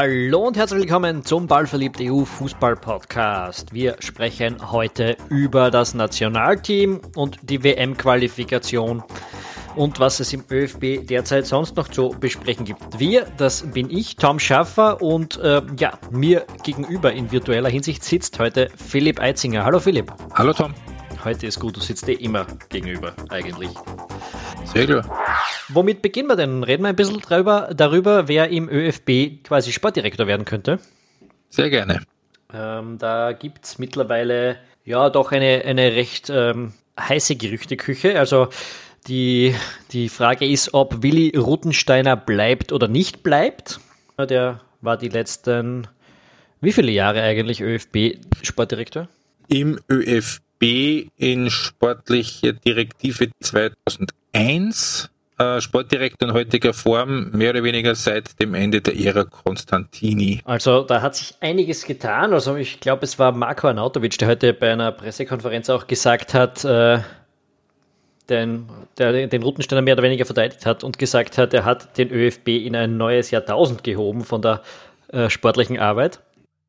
Hallo und herzlich willkommen zum Ballverliebt EU Fußball Podcast. Wir sprechen heute über das Nationalteam und die WM-Qualifikation und was es im ÖFB derzeit sonst noch zu besprechen gibt. Wir, das bin ich, Tom Schaffer und äh, ja, mir gegenüber in virtueller Hinsicht sitzt heute Philipp Eitzinger. Hallo Philipp. Hallo Tom. Heute ist gut, du sitzt dir immer gegenüber eigentlich. Sehr klar. Womit beginnen wir denn? Reden wir ein bisschen darüber, darüber wer im ÖFB quasi Sportdirektor werden könnte. Sehr gerne. Ähm, da gibt es mittlerweile ja doch eine, eine recht ähm, heiße Gerüchteküche. Also die, die Frage ist, ob Willi Rutensteiner bleibt oder nicht bleibt. Der war die letzten, wie viele Jahre eigentlich ÖFB-Sportdirektor? Im ÖFB in sportliche Direktive 2001 äh, Sportdirektor in heutiger Form, mehr oder weniger seit dem Ende der Ära Konstantini. Also da hat sich einiges getan. Also ich glaube, es war Marco Arnautovic, der heute bei einer Pressekonferenz auch gesagt hat, äh, den, der den Routensteiner mehr oder weniger verteidigt hat und gesagt hat, er hat den ÖFB in ein neues Jahrtausend gehoben von der äh, sportlichen Arbeit.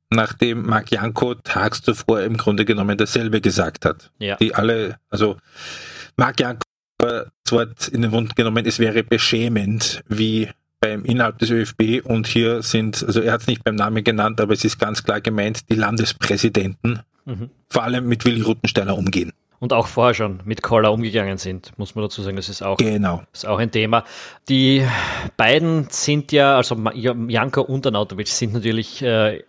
Nachdem Marc Janko tags zuvor im Grunde genommen dasselbe gesagt hat. Ja. Die alle, also Marc Janko das Wort in den Mund genommen, es wäre beschämend, wie beim Inhalt des ÖFB und hier sind, also er hat es nicht beim Namen genannt, aber es ist ganz klar gemeint, die Landespräsidenten mhm. vor allem mit Willi Ruttensteiner umgehen. Und auch vorher schon mit Koller umgegangen sind, muss man dazu sagen, das ist auch, genau. ist auch ein Thema. Die beiden sind ja, also Janko und Anatovic sind natürlich äh,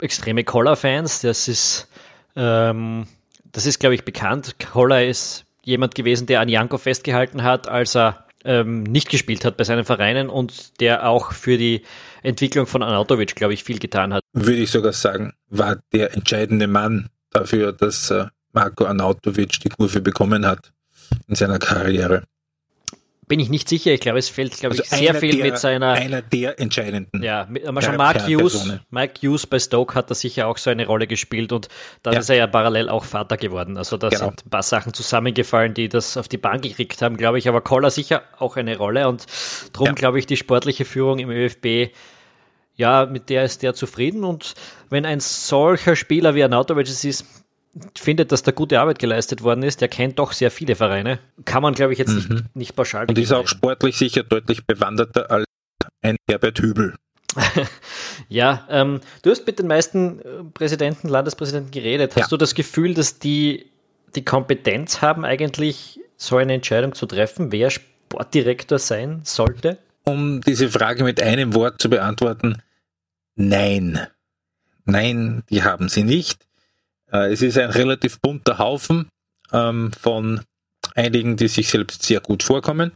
extreme Koller-Fans, das ist, ähm, das ist glaube ich bekannt. Koller ist jemand gewesen, der an Janko festgehalten hat, als er ähm, nicht gespielt hat bei seinen Vereinen und der auch für die Entwicklung von Anatovic, glaube ich, viel getan hat. Würde ich sogar sagen, war der entscheidende Mann dafür, dass äh, Marco Anatovic die Kurve bekommen hat in seiner Karriere bin ich nicht sicher. Ich glaube, es fällt, glaube also ich, sehr viel der, mit seiner. Einer der entscheidenden. Ja, mit, aber schon Mark Hughes, Mike Hughes bei Stoke hat da sicher auch so eine Rolle gespielt und dann ja. ist er ja parallel auch Vater geworden. Also da genau. sind ein paar Sachen zusammengefallen, die das auf die Bahn gekriegt haben, glaube ich. Aber Koller sicher auch eine Rolle und darum ja. glaube ich, die sportliche Führung im ÖFB ja, mit der ist der zufrieden und wenn ein solcher Spieler wie Arnautovic es ist, findet, dass da gute Arbeit geleistet worden ist. Der kennt doch sehr viele Vereine. Kann man, glaube ich, jetzt mhm. nicht, nicht pauschal. Und ist auch sportlich sicher deutlich bewanderter als ein Herbert Hübel. ja, ähm, du hast mit den meisten äh, Präsidenten, Landespräsidenten geredet. Hast ja. du das Gefühl, dass die die Kompetenz haben, eigentlich so eine Entscheidung zu treffen, wer Sportdirektor sein sollte? Um diese Frage mit einem Wort zu beantworten, nein. Nein, die haben sie nicht. Äh, es ist ein relativ bunter Haufen ähm, von einigen, die sich selbst sehr gut vorkommen,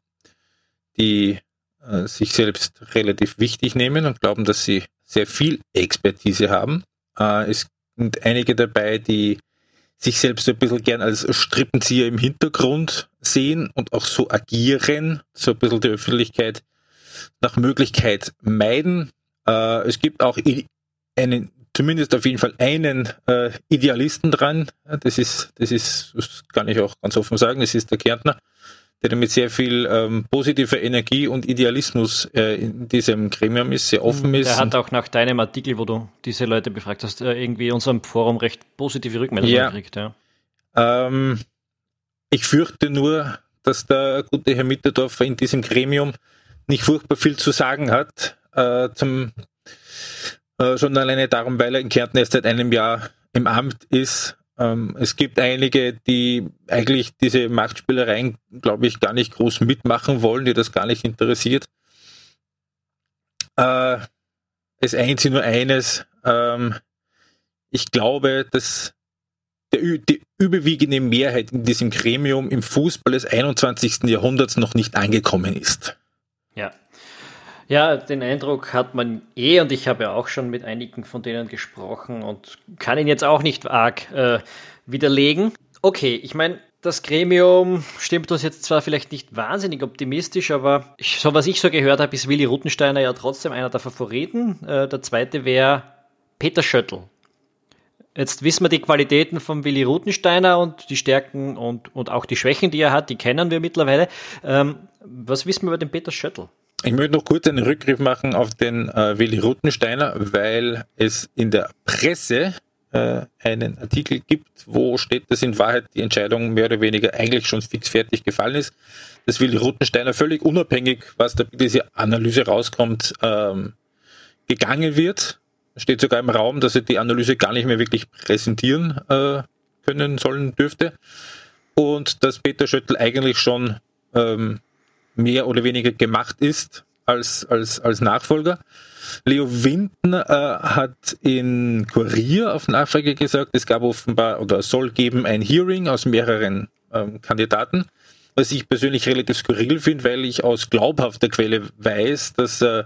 die äh, sich selbst relativ wichtig nehmen und glauben, dass sie sehr viel Expertise haben. Äh, es sind einige dabei, die sich selbst ein bisschen gern als Strippenzieher im Hintergrund sehen und auch so agieren, so ein bisschen die Öffentlichkeit nach Möglichkeit meiden. Es gibt auch einen zumindest auf jeden Fall einen äh, Idealisten dran. Das ist, das ist, das kann ich auch ganz offen sagen, das ist der Kärntner, der mit sehr viel ähm, positiver Energie und Idealismus äh, in diesem Gremium ist, sehr offen ist. Er hat auch nach deinem Artikel, wo du diese Leute befragt hast, äh, irgendwie in unserem Forum recht positive Rückmeldungen ja. gekriegt. Ja. Ähm, ich fürchte nur, dass der gute Herr Mitterdorfer in diesem Gremium nicht furchtbar viel zu sagen hat äh, zum äh, schon alleine darum, weil er in Kärnten erst seit einem Jahr im Amt ist. Ähm, es gibt einige, die eigentlich diese Machtspielereien, glaube ich, gar nicht groß mitmachen wollen, die das gar nicht interessiert. Äh, es eint sie nur eines. Ähm, ich glaube, dass der, die überwiegende Mehrheit in diesem Gremium im Fußball des 21. Jahrhunderts noch nicht angekommen ist. Ja, ja, den Eindruck hat man eh und ich habe ja auch schon mit einigen von denen gesprochen und kann ihn jetzt auch nicht arg äh, widerlegen. Okay, ich meine, das Gremium stimmt uns jetzt zwar vielleicht nicht wahnsinnig optimistisch, aber ich, so was ich so gehört habe, ist Willi Ruttensteiner ja trotzdem einer der Favoriten. Äh, der zweite wäre Peter Schöttl. Jetzt wissen wir die Qualitäten von Willi Ruthensteiner und die Stärken und, und auch die Schwächen, die er hat, die kennen wir mittlerweile. Ähm, was wissen wir über den Peter Schöttl? Ich möchte noch kurz einen Rückgriff machen auf den äh, Willi Ruttensteiner, weil es in der Presse äh, einen Artikel gibt, wo steht, dass in Wahrheit die Entscheidung mehr oder weniger eigentlich schon fix fertig gefallen ist, dass Willi Ruttensteiner völlig unabhängig, was da bei dieser Analyse rauskommt, ähm, gegangen wird. Steht sogar im Raum, dass er die Analyse gar nicht mehr wirklich präsentieren äh, können sollen dürfte. Und dass Peter Schöttl eigentlich schon ähm, mehr oder weniger gemacht ist als, als, als Nachfolger. Leo Winden äh, hat in Kurier auf Nachfrage gesagt, es gab offenbar oder soll geben ein Hearing aus mehreren ähm, Kandidaten, was ich persönlich relativ skurril finde, weil ich aus glaubhafter Quelle weiß, dass äh,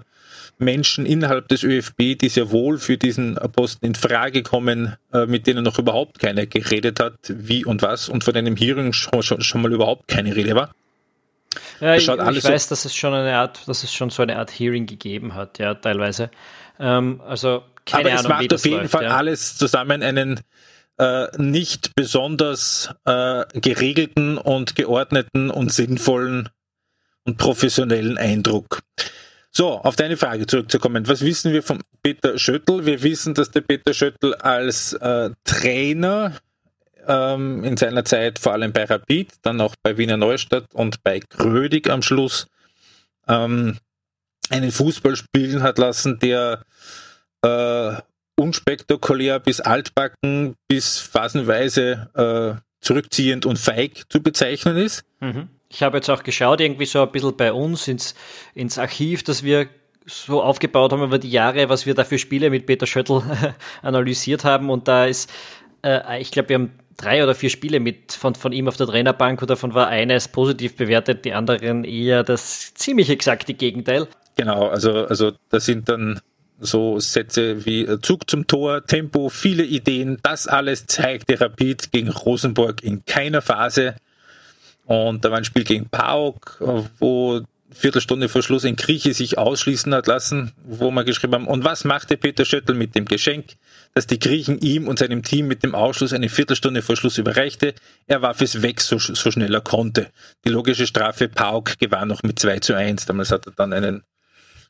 Menschen innerhalb des ÖFB, die sehr wohl für diesen Posten in Frage kommen, äh, mit denen noch überhaupt keiner geredet hat, wie und was und von einem Hearing schon, schon, schon mal überhaupt keine Rede war. Ja, ich, ich weiß, so dass es schon eine Art, dass es schon so eine Art Hearing gegeben hat, ja, teilweise. Ähm, also keine Aber Ahnung, es macht auf jeden läuft, Fall ja. alles zusammen einen äh, nicht besonders äh, geregelten und geordneten und sinnvollen und professionellen Eindruck. So, auf deine Frage zurückzukommen. Was wissen wir von Peter Schöttl? Wir wissen, dass der Peter Schöttl als äh, Trainer ähm, in seiner Zeit vor allem bei Rapid, dann auch bei Wiener Neustadt und bei Grödig am Schluss ähm, einen Fußball spielen hat lassen, der äh, unspektakulär bis altbacken bis phasenweise äh, zurückziehend und feig zu bezeichnen ist. Mhm. Ich habe jetzt auch geschaut, irgendwie so ein bisschen bei uns ins, ins Archiv, das wir so aufgebaut haben über die Jahre, was wir da für Spiele mit Peter Schöttl analysiert haben. Und da ist, äh, ich glaube, wir haben drei oder vier Spiele mit von, von ihm auf der Trainerbank und davon war eines positiv bewertet, die anderen eher das ziemlich exakte Gegenteil. Genau, also, also da sind dann so Sätze wie äh, Zug zum Tor, Tempo, viele Ideen, das alles zeigte Rapid gegen Rosenborg in keiner Phase. Und da war ein Spiel gegen Pauk, wo Viertelstunde vor Schluss ein Grieche sich ausschließen hat lassen, wo wir geschrieben haben, und was machte Peter Schöttl mit dem Geschenk? Dass die Griechen ihm und seinem Team mit dem Ausschluss eine Viertelstunde vor Schluss überreichte. Er warf es weg, so, so schnell er konnte. Die logische Strafe Pauk gewann noch mit 2 zu 1. Damals hat er dann einen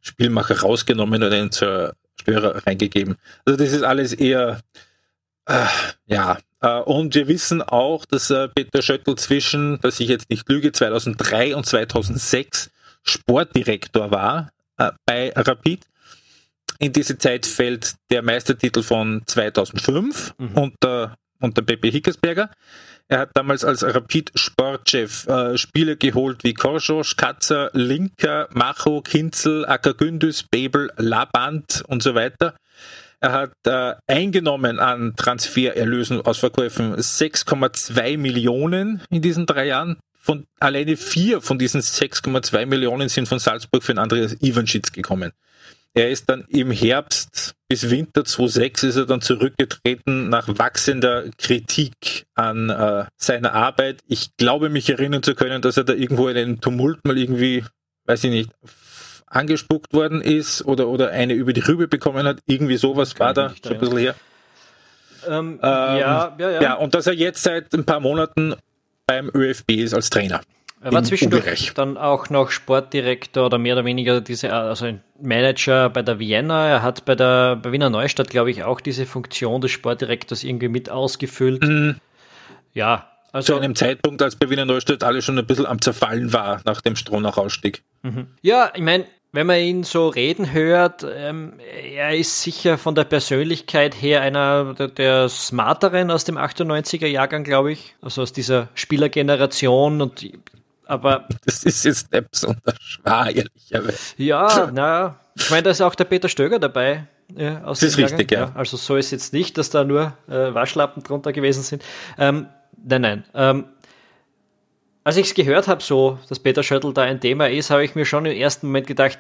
Spielmacher rausgenommen und einen Zerstörer reingegeben. Also das ist alles eher, äh, ja. Äh, und wir wissen auch, dass äh, Peter Schöttl zwischen, dass ich jetzt nicht lüge, 2003 und 2006 Sportdirektor war äh, bei Rapid in diese Zeit fällt der Meistertitel von 2005 mhm. unter, unter Pepe Hickersberger. Er hat damals als Rapid-Sportchef äh, Spieler geholt wie Korschos, Katzer, Linker, Macho, Kinzel, Ackergündüs, Bebel, Laband und so weiter. Er hat äh, eingenommen an Transfererlösen aus Verkäufen 6,2 Millionen in diesen drei Jahren. Von alleine vier von diesen 6,2 Millionen sind von Salzburg für den Andreas Ivanschitz gekommen. Er ist dann im Herbst bis Winter 2006 ist er dann zurückgetreten nach wachsender Kritik an äh, seiner Arbeit. Ich glaube mich erinnern zu können, dass er da irgendwo in einem Tumult mal irgendwie, weiß ich nicht, angespuckt worden ist oder, oder eine über die Rübe bekommen hat. Irgendwie sowas war da schon ein bisschen her. Ähm, ähm, ja, ja, ja. ja, und dass er jetzt seit ein paar Monaten beim ÖFB ist als Trainer. Er war zwischendurch dann auch noch Sportdirektor oder mehr oder weniger diese, also ein Manager bei der Vienna. Er hat bei der bei Wiener Neustadt, glaube ich, auch diese Funktion des Sportdirektors irgendwie mit ausgefüllt. Mhm. Ja, also. Zu einem Zeitpunkt, als bei Wiener Neustadt alles schon ein bisschen am Zerfallen war nach dem Stronach-Ausstieg. Mhm. Ja, ich meine, wenn man ihn so reden hört, ähm, er ist sicher von der Persönlichkeit her einer der, der smarteren aus dem 98er Jahrgang, glaube ich. Also aus dieser Spielergeneration und aber. Das ist jetzt nicht besonders schwer, ehrlicherweise. Ja, na, ich meine, da ist auch der Peter Stöger dabei. Ja, das ist richtig, ja. ja. Also so ist jetzt nicht, dass da nur äh, Waschlappen drunter gewesen sind. Ähm, nein, nein. Ähm, als ich es gehört habe, so, dass Peter Schöttl da ein Thema ist, habe ich mir schon im ersten Moment gedacht,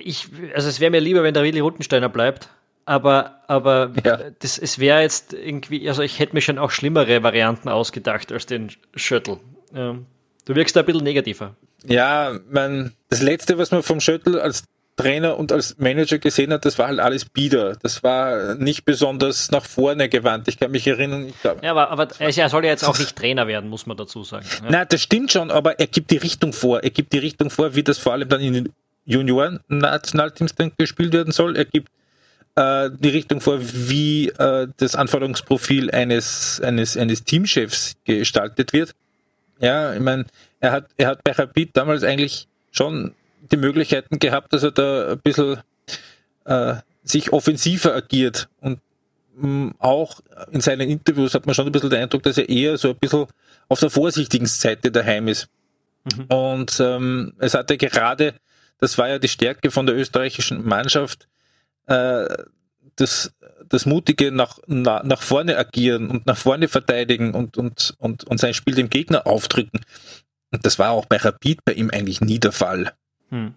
ich, also es wäre mir lieber, wenn der Willi Ruttensteiner bleibt. Aber, aber ja. das, es wäre jetzt irgendwie, also ich hätte mir schon auch schlimmere Varianten ausgedacht als den Schöttl. Ähm, du wirkst da ein bisschen negativer. Ja, mein, das letzte, was man vom Schöttl als Trainer und als Manager gesehen hat, das war halt alles bieder. Das war nicht besonders nach vorne gewandt. Ich kann mich erinnern. Glaub, ja, aber, aber er soll ja jetzt auch nicht Trainer werden, muss man dazu sagen. Ja. Nein, das stimmt schon, aber er gibt die Richtung vor. Er gibt die Richtung vor, wie das vor allem dann in den Junioren-Nationalteams gespielt werden soll. Er gibt äh, die Richtung vor, wie äh, das Anforderungsprofil eines, eines, eines Teamchefs gestaltet wird. Ja, ich meine, er hat, er hat bei Rapid damals eigentlich schon die Möglichkeiten gehabt, dass er da ein bisschen äh, sich offensiver agiert und mh, mm, auch in seinen Interviews hat man schon ein bisschen den Eindruck, dass er eher so ein bisschen auf der vorsichtigen Seite daheim ist. Mhm. Und ähm, es hatte gerade, das war ja die Stärke von der österreichischen Mannschaft, äh, das, das mutige nach, nach, nach vorne agieren und nach vorne verteidigen und, und, und, und sein Spiel dem Gegner aufdrücken. Und das war auch bei Rapid bei ihm eigentlich nie der Fall. Hm.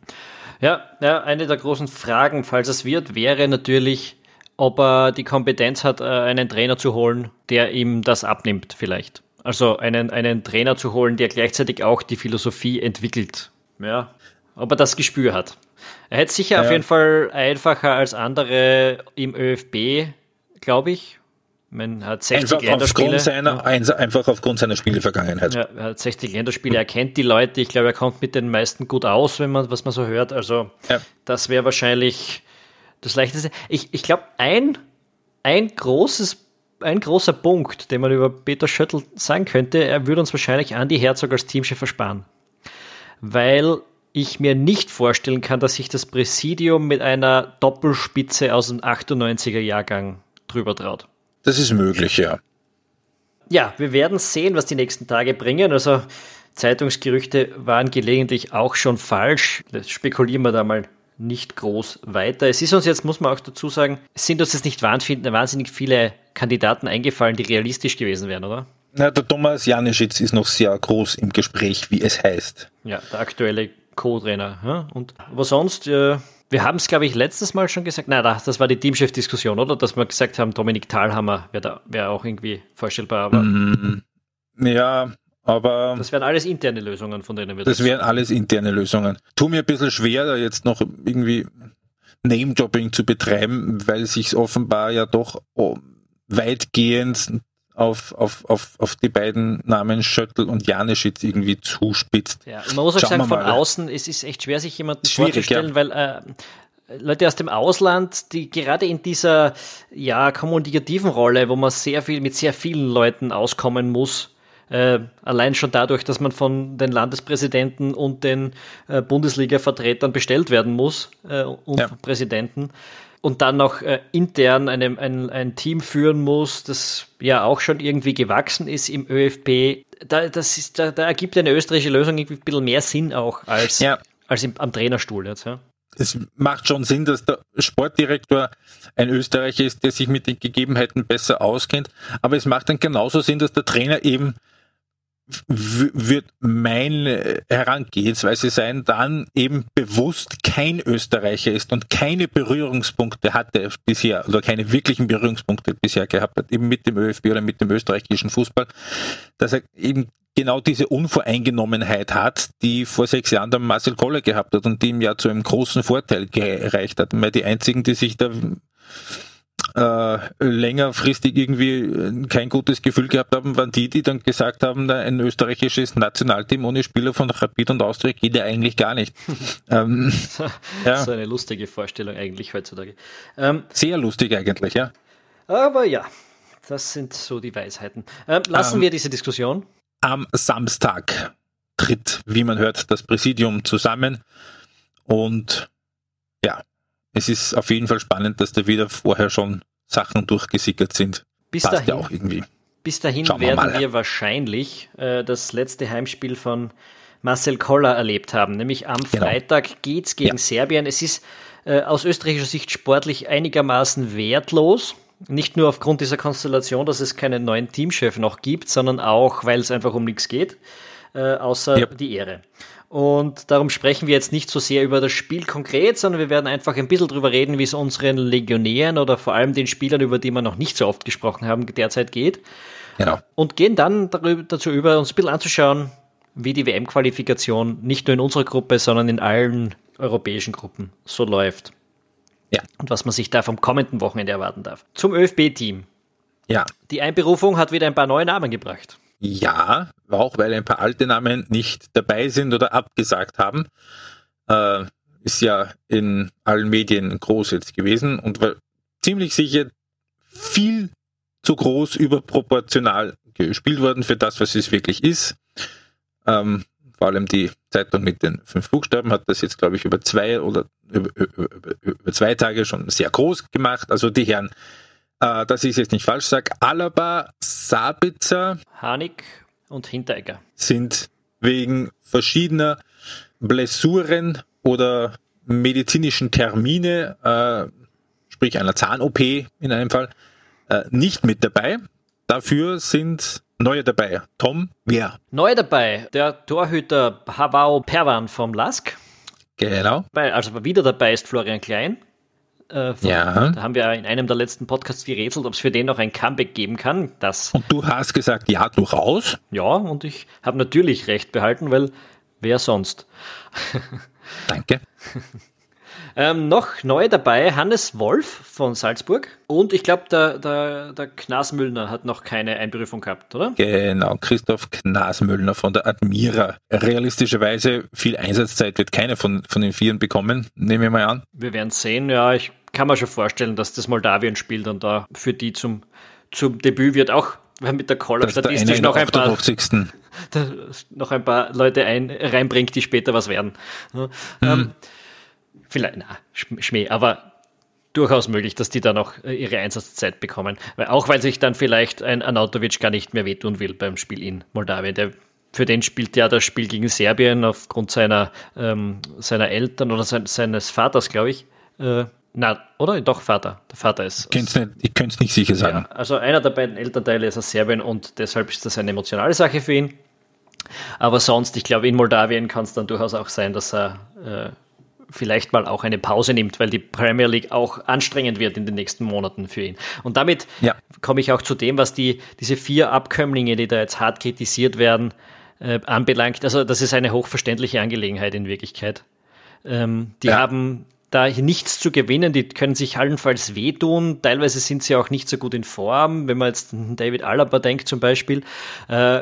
Ja, ja, eine der großen Fragen, falls es wird, wäre natürlich, ob er die Kompetenz hat, äh, einen Trainer zu holen, der ihm das abnimmt, vielleicht. Also einen, einen Trainer zu holen, der gleichzeitig auch die Philosophie entwickelt. Ja, ob er das Gespür hat. Er hätte sicher ja. auf jeden Fall einfacher als andere im ÖFB, glaube ich. Man hat 60 einfach Länderspiele. Aufgrund seiner, einfach aufgrund seiner Spielevergangenheit. Ja, er hat 60 Länderspiele, er kennt die Leute. Ich glaube, er kommt mit den meisten gut aus, wenn man, was man so hört. Also, ja. das wäre wahrscheinlich das Leichteste. Ich, ich glaube, ein, ein großes ein großer Punkt, den man über Peter Schöttl sagen könnte, er würde uns wahrscheinlich Andy Herzog als Teamchef ersparen. Weil ich mir nicht vorstellen kann, dass sich das Präsidium mit einer Doppelspitze aus dem 98er Jahrgang drüber traut. Das ist möglich, ja. Ja, wir werden sehen, was die nächsten Tage bringen. Also Zeitungsgerüchte waren gelegentlich auch schon falsch. Das spekulieren wir da mal nicht groß weiter. Es ist uns jetzt, muss man auch dazu sagen, sind uns jetzt nicht wahnsinnig viele Kandidaten eingefallen, die realistisch gewesen wären, oder? Na, der Thomas Janischitz ist noch sehr groß im Gespräch, wie es heißt. Ja, der aktuelle Co-Trainer. Ja? Und aber sonst, äh, wir haben es, glaube ich, letztes Mal schon gesagt. Nein, das war die Teamchef-Diskussion, oder? Dass wir gesagt haben, Dominik Thalhammer wäre wär auch irgendwie vorstellbar. Aber mm, ja, aber. Das wären alles interne Lösungen, von denen wir das. Das wären alles interne Lösungen. Tu mir ein bisschen schwer, da jetzt noch irgendwie Name-Dropping zu betreiben, weil sich offenbar ja doch oh, weitgehend auf, auf, auf, auf die beiden Namen Schöttl und Janeschitz irgendwie zuspitzt. Ja, man muss auch Schauen sagen, von außen, es ist echt schwer, sich jemanden vorzustellen, ja. weil äh, Leute aus dem Ausland, die gerade in dieser ja, kommunikativen Rolle, wo man sehr viel mit sehr vielen Leuten auskommen muss, äh, allein schon dadurch, dass man von den Landespräsidenten und den äh, Bundesliga-Vertretern bestellt werden muss äh, und ja. Präsidenten, und dann noch äh, intern einem, ein, ein Team führen muss, das ja auch schon irgendwie gewachsen ist im ÖFB, da, das ist, da, da ergibt eine österreichische Lösung irgendwie ein bisschen mehr Sinn auch als, ja. als im, am Trainerstuhl jetzt. Ja. Es macht schon Sinn, dass der Sportdirektor ein Österreicher ist, der sich mit den Gegebenheiten besser auskennt, aber es macht dann genauso Sinn, dass der Trainer eben wird meine Herangehensweise sein, dann eben bewusst kein Österreicher ist und keine Berührungspunkte hatte bisher oder keine wirklichen Berührungspunkte bisher gehabt hat, eben mit dem ÖFB oder mit dem österreichischen Fußball, dass er eben genau diese Unvoreingenommenheit hat, die vor sechs Jahren der Marcel Koller gehabt hat und die ihm ja zu einem großen Vorteil gereicht hat. Weil die einzigen, die sich da äh, längerfristig irgendwie äh, kein gutes Gefühl gehabt haben, waren die, die dann gesagt haben, ein österreichisches Nationalteam ohne Spieler von Rapid und Austria geht ja eigentlich gar nicht. ähm, ja. So eine lustige Vorstellung eigentlich heutzutage. Ähm, Sehr lustig eigentlich, ja. Aber ja, das sind so die Weisheiten. Ähm, lassen ähm, wir diese Diskussion. Am Samstag tritt, wie man hört, das Präsidium zusammen und es ist auf jeden Fall spannend, dass da wieder vorher schon Sachen durchgesickert sind. Bis Passt dahin, ja auch irgendwie. Bis dahin wir werden mal. wir wahrscheinlich äh, das letzte Heimspiel von Marcel Koller erlebt haben. Nämlich am genau. Freitag geht's gegen ja. Serbien. Es ist äh, aus österreichischer Sicht sportlich einigermaßen wertlos. Nicht nur aufgrund dieser Konstellation, dass es keinen neuen Teamchef noch gibt, sondern auch, weil es einfach um nichts geht, äh, außer ja. die Ehre. Und darum sprechen wir jetzt nicht so sehr über das Spiel konkret, sondern wir werden einfach ein bisschen drüber reden, wie es unseren Legionären oder vor allem den Spielern, über die wir noch nicht so oft gesprochen haben, derzeit geht. Genau. Und gehen dann dazu über, uns ein bisschen anzuschauen, wie die WM-Qualifikation nicht nur in unserer Gruppe, sondern in allen europäischen Gruppen so läuft. Ja. Und was man sich da vom kommenden Wochenende erwarten darf. Zum ÖFB-Team. Ja. Die Einberufung hat wieder ein paar neue Namen gebracht. Ja, auch weil ein paar alte Namen nicht dabei sind oder abgesagt haben. Äh, ist ja in allen Medien groß jetzt gewesen und war ziemlich sicher viel zu groß überproportional gespielt worden für das, was es wirklich ist. Ähm, vor allem die Zeitung mit den fünf Buchstaben hat das jetzt, glaube ich, über zwei oder über, über, über zwei Tage schon sehr groß gemacht. Also die Herren, äh, dass ich es jetzt nicht falsch sage, Alaba, Sabitzer, Hanik und Hinteregger sind wegen verschiedener Blessuren oder medizinischen Termine, äh, sprich einer Zahn-OP in einem Fall, äh, nicht mit dabei. Dafür sind neue dabei. Tom, wer? Neu dabei, der Torhüter Havao Perwan vom Lask. Genau. Also wieder dabei ist Florian Klein. Äh, ja. Da haben wir in einem der letzten Podcasts gerätselt, ob es für den noch ein Comeback geben kann. Das, und du hast gesagt, ja, durchaus. Ja, und ich habe natürlich recht behalten, weil wer sonst? Danke. Ähm, noch neu dabei Hannes Wolf von Salzburg. Und ich glaube, der, der, der Knasmüllner hat noch keine Einberufung gehabt, oder? Genau, Christoph Knasmüllner von der Admira. Realistischerweise viel Einsatzzeit wird keiner von, von den Vieren bekommen, nehme ich mal an. Wir werden sehen, ja, ich kann mir schon vorstellen, dass das Moldawien-Spiel dann da für die zum, zum Debüt wird auch mit der Caller statistisch noch ein, paar, noch ein paar Leute ein, reinbringt, die später was werden. Mhm. ähm, Vielleicht, na, Schmäh, aber durchaus möglich, dass die dann auch äh, ihre Einsatzzeit bekommen. Weil, auch weil sich dann vielleicht ein Anautovic gar nicht mehr wehtun will beim Spiel in Moldawien. Der, für den spielt ja das Spiel gegen Serbien aufgrund seiner, ähm, seiner Eltern oder sein, seines Vaters, glaube ich. Äh, na, oder? Doch, Vater. Der Vater ist. Ich könnte es nicht sicher sagen. Ja, also einer der beiden Elternteile ist aus Serbien und deshalb ist das eine emotionale Sache für ihn. Aber sonst, ich glaube, in Moldawien kann es dann durchaus auch sein, dass er äh, vielleicht mal auch eine Pause nimmt, weil die Premier League auch anstrengend wird in den nächsten Monaten für ihn. Und damit ja. komme ich auch zu dem, was die, diese vier Abkömmlinge, die da jetzt hart kritisiert werden, äh, anbelangt. Also das ist eine hochverständliche Angelegenheit in Wirklichkeit. Ähm, die ja. haben da hier nichts zu gewinnen, die können sich allenfalls wehtun. Teilweise sind sie auch nicht so gut in Form, wenn man jetzt David Alaba denkt zum Beispiel. Äh,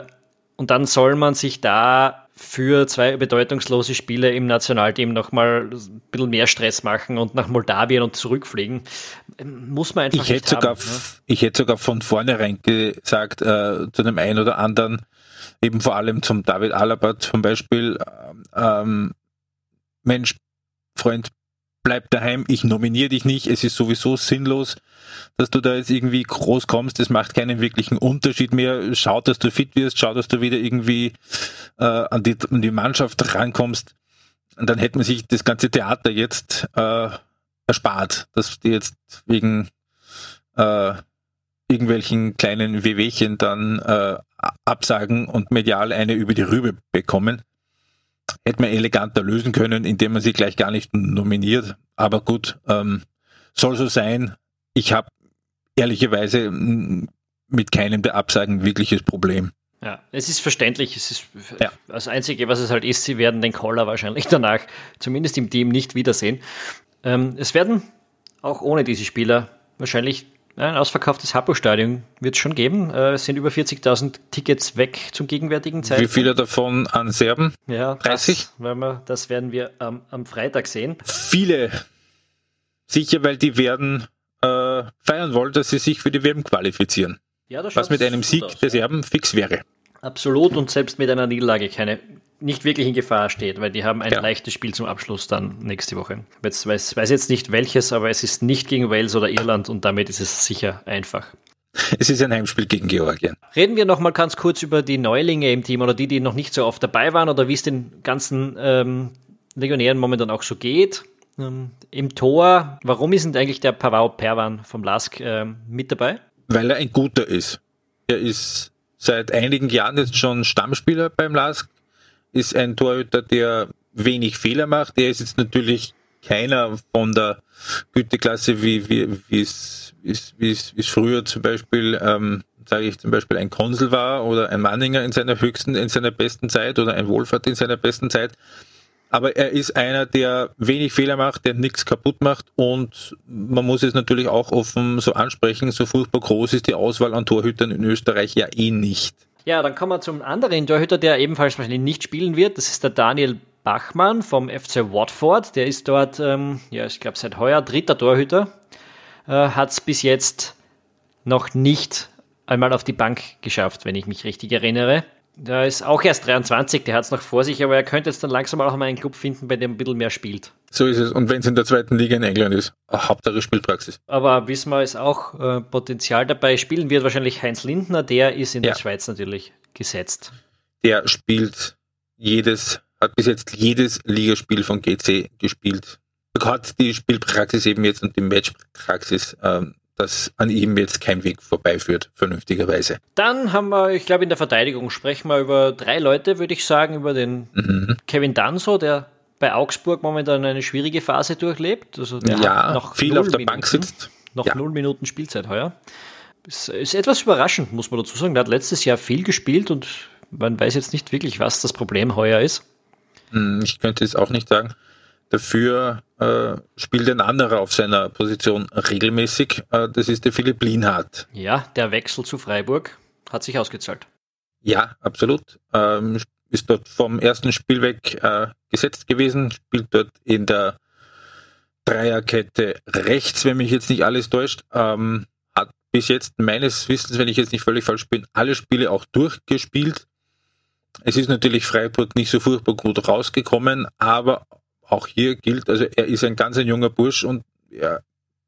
und dann soll man sich da für zwei bedeutungslose Spiele im Nationalteam nochmal ein bisschen mehr Stress machen und nach Moldawien und zurückfliegen, muss man einfach ich hätte sogar, haben, ne? Ich hätte sogar von vornherein gesagt, äh, zu dem einen oder anderen, eben vor allem zum David Alaba zum Beispiel, ähm, Mensch, Freund, bleib daheim, ich nominiere dich nicht, es ist sowieso sinnlos, dass du da jetzt irgendwie groß kommst, das macht keinen wirklichen Unterschied mehr. Schau, dass du fit wirst, schau, dass du wieder irgendwie äh, an, die, an die Mannschaft rankommst. Und dann hätte man sich das ganze Theater jetzt äh, erspart, dass die jetzt wegen äh, irgendwelchen kleinen Wehwehchen dann äh, absagen und medial eine über die Rübe bekommen. Hätte man eleganter lösen können, indem man sie gleich gar nicht nominiert. Aber gut, ähm, soll so sein. Ich habe ehrlicherweise mit keinem der Absagen wirkliches Problem. Ja, es ist verständlich. Es ist ja. das Einzige, was es halt ist, sie werden den Caller wahrscheinlich danach, zumindest im Team, nicht wiedersehen. Ähm, es werden auch ohne diese Spieler wahrscheinlich ein ausverkauftes Hapo-Stadion wird es schon geben. Äh, es sind über 40.000 Tickets weg zum gegenwärtigen Zeitpunkt. Wie viele davon an Serben? Ja, 30? Das, wir, das werden wir ähm, am Freitag sehen. Viele. Sicher, weil die werden äh, feiern wollen, dass sie sich für die WM qualifizieren. Ja, was mit einem Sieg aus, der Serben fix wäre. Absolut und selbst mit einer Niederlage keine nicht wirklich in Gefahr steht, weil die haben ein ja. leichtes Spiel zum Abschluss dann nächste Woche. Ich weiß, weiß jetzt nicht welches, aber es ist nicht gegen Wales oder Irland und damit ist es sicher einfach. Es ist ein Heimspiel gegen Georgien. Reden wir noch mal ganz kurz über die Neulinge im Team oder die, die noch nicht so oft dabei waren oder wie es den ganzen ähm, Legionären momentan auch so geht. Ähm, Im Tor, warum ist denn eigentlich der Pavao Perwan vom Lask ähm, mit dabei? Weil er ein guter ist. Er ist seit einigen Jahren jetzt schon Stammspieler beim Lask, ist ein Torhüter, der wenig Fehler macht. Er ist jetzt natürlich keiner von der Güteklasse, wie, wie, wie es, wie es, wie es, früher zum Beispiel, ähm, sage ich zum Beispiel, ein Konsul war oder ein Manninger in seiner höchsten, in seiner besten Zeit oder ein Wohlfahrt in seiner besten Zeit. Aber er ist einer, der wenig Fehler macht, der nichts kaputt macht und man muss es natürlich auch offen so ansprechen, so furchtbar groß ist die Auswahl an Torhütern in Österreich ja eh nicht. Ja, dann kommen wir zum anderen Torhüter, der ebenfalls wahrscheinlich nicht spielen wird. Das ist der Daniel Bachmann vom FC Watford. Der ist dort, ähm, ja, ich glaube seit heuer dritter Torhüter. Äh, Hat es bis jetzt noch nicht einmal auf die Bank geschafft, wenn ich mich richtig erinnere. Der ist auch erst 23, der hat es noch vor sich, aber er könnte jetzt dann langsam auch mal einen Club finden, bei dem ein bisschen mehr spielt. So ist es. Und wenn es in der zweiten Liga in England ist, Hauptsache Spielpraxis. Aber Wismar ist auch äh, Potenzial dabei. Spielen wird wahrscheinlich Heinz Lindner, der ist in ja. der Schweiz natürlich gesetzt. Der spielt jedes, hat bis jetzt jedes Ligaspiel von GC gespielt. Hat die Spielpraxis eben jetzt und die Matchpraxis ähm, dass an ihm jetzt kein Weg vorbeiführt, vernünftigerweise. Dann haben wir, ich glaube, in der Verteidigung sprechen wir über drei Leute, würde ich sagen, über den mhm. Kevin Danso, der bei Augsburg momentan eine schwierige Phase durchlebt. Also der ja, noch viel auf der Minuten, Bank sitzt. Noch ja. null Minuten Spielzeit heuer. Ist, ist etwas überraschend, muss man dazu sagen. Der hat letztes Jahr viel gespielt und man weiß jetzt nicht wirklich, was das Problem heuer ist. Hm, ich könnte es auch nicht sagen. Dafür äh, spielt ein anderer auf seiner Position regelmäßig. Äh, das ist der Philipp Lienhardt. Ja, der Wechsel zu Freiburg hat sich ausgezahlt. Ja, absolut. Ähm, ist dort vom ersten Spiel weg äh, gesetzt gewesen, spielt dort in der Dreierkette rechts, wenn mich jetzt nicht alles täuscht. Ähm, hat bis jetzt meines Wissens, wenn ich jetzt nicht völlig falsch bin, alle Spiele auch durchgespielt. Es ist natürlich Freiburg nicht so furchtbar gut rausgekommen, aber auch hier gilt, also er ist ein ganz ein junger Bursch und er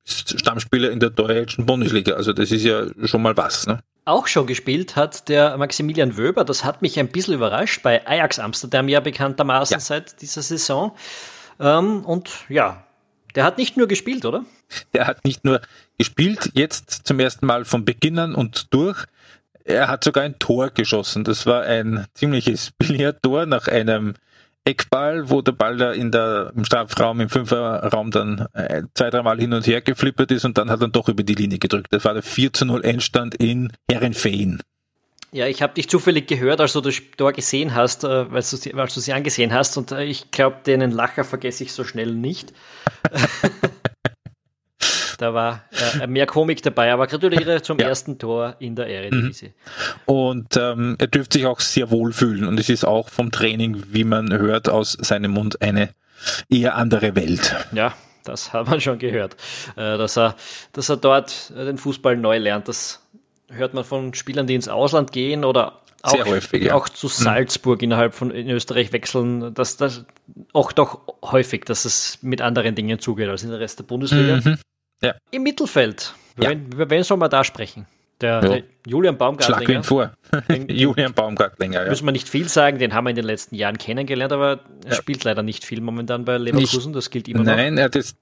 ist Stammspieler in der deutschen Bundesliga. Also das ist ja schon mal was. Ne? Auch schon gespielt hat der Maximilian Wöber. Das hat mich ein bisschen überrascht bei Ajax Amsterdam ja bekanntermaßen ja. seit dieser Saison. Ähm, und ja, der hat nicht nur gespielt, oder? Der hat nicht nur gespielt, jetzt zum ersten Mal von Beginn an und durch. Er hat sogar ein Tor geschossen. Das war ein ziemliches Billardtor nach einem Eckball, wo der Ball da in der, im Strafraum, im Fünferraum dann äh, zwei, dreimal hin und her geflippert ist und dann hat er doch über die Linie gedrückt. Das war der 4 zu 0 Endstand in Herrenfeen. Ja, ich habe dich zufällig gehört, als du das Tor gesehen hast, äh, weil du, weil du sie angesehen hast und äh, ich glaube, den Lacher vergesse ich so schnell nicht. Da war äh, mehr Komik dabei, aber gratuliere zum ja. ersten Tor in der Eredivisie. Mhm. Und ähm, er dürfte sich auch sehr wohl fühlen und es ist auch vom Training, wie man hört, aus seinem Mund eine eher andere Welt. Ja, das hat man schon gehört. Äh, dass, er, dass er dort den Fußball neu lernt, das hört man von Spielern, die ins Ausland gehen oder auch, häufig, ja. auch zu mhm. Salzburg mhm. innerhalb von in Österreich wechseln, dass das auch doch häufig, dass es mit anderen Dingen zugeht als in der Rest der Bundesliga. Mhm. Ja. Im Mittelfeld. Ja. Über wen soll man da sprechen? Der, ja. der Julian Baumgartlinger. Schlag ihn vor. Julian Baumgartlinger, ja. Müssen wir nicht viel sagen, den haben wir in den letzten Jahren kennengelernt, aber er ja. spielt leider nicht viel momentan bei Leverkusen, nicht, das gilt immer noch. Nein, er hat jetzt,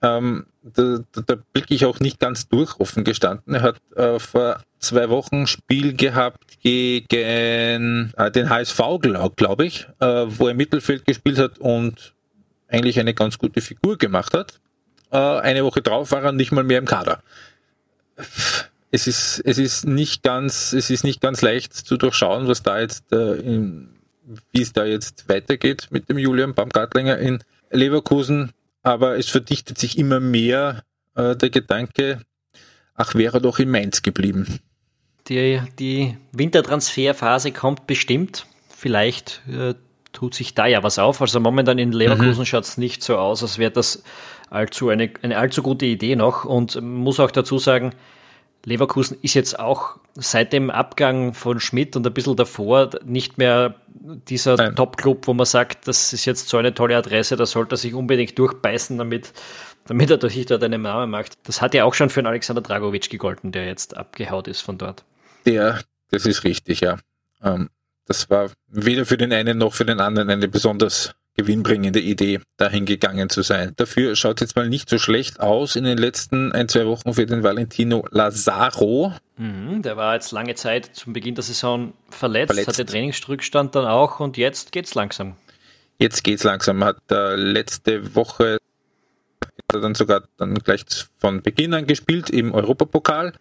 ähm, da, da, da blicke ich auch nicht ganz durch, offen gestanden. Er hat äh, vor zwei Wochen Spiel gehabt gegen äh, den HSV, glaube glaub ich, äh, wo er Mittelfeld gespielt hat und eigentlich eine ganz gute Figur gemacht hat. Äh, eine Woche drauf war er nicht mal mehr im Kader. Es ist, es ist nicht ganz, es ist nicht ganz leicht zu durchschauen, was da jetzt, äh, wie es da jetzt weitergeht mit dem Julian Baumgartlinger in Leverkusen. Aber es verdichtet sich immer mehr äh, der Gedanke, ach, wäre er doch in Mainz geblieben. Die, die Wintertransferphase kommt bestimmt. Vielleicht äh, tut sich da ja was auf. Also momentan in Leverkusen mhm. schaut es nicht so aus, als wäre das allzu eine, eine allzu gute Idee noch und muss auch dazu sagen, Leverkusen ist jetzt auch seit dem Abgang von Schmidt und ein bisschen davor nicht mehr dieser Top-Club, wo man sagt, das ist jetzt so eine tolle Adresse, da sollte er sich unbedingt durchbeißen, damit, damit er sich dort einen Namen macht. Das hat ja auch schon für einen Alexander Dragovic gegolten, der jetzt abgehaut ist von dort. Ja, das ist richtig, ja. Ähm, das war weder für den einen noch für den anderen eine besonders gewinnbringende Idee, dahin gegangen zu sein. Dafür schaut es jetzt mal nicht so schlecht aus in den letzten ein, zwei Wochen für den Valentino Lazaro. Mhm, der war jetzt lange Zeit zum Beginn der Saison verletzt, verletzt. hatte Trainingsrückstand dann auch und jetzt geht's langsam. Jetzt geht's langsam. Hat äh, letzte Woche dann sogar dann gleich von Beginn an gespielt im Europapokal.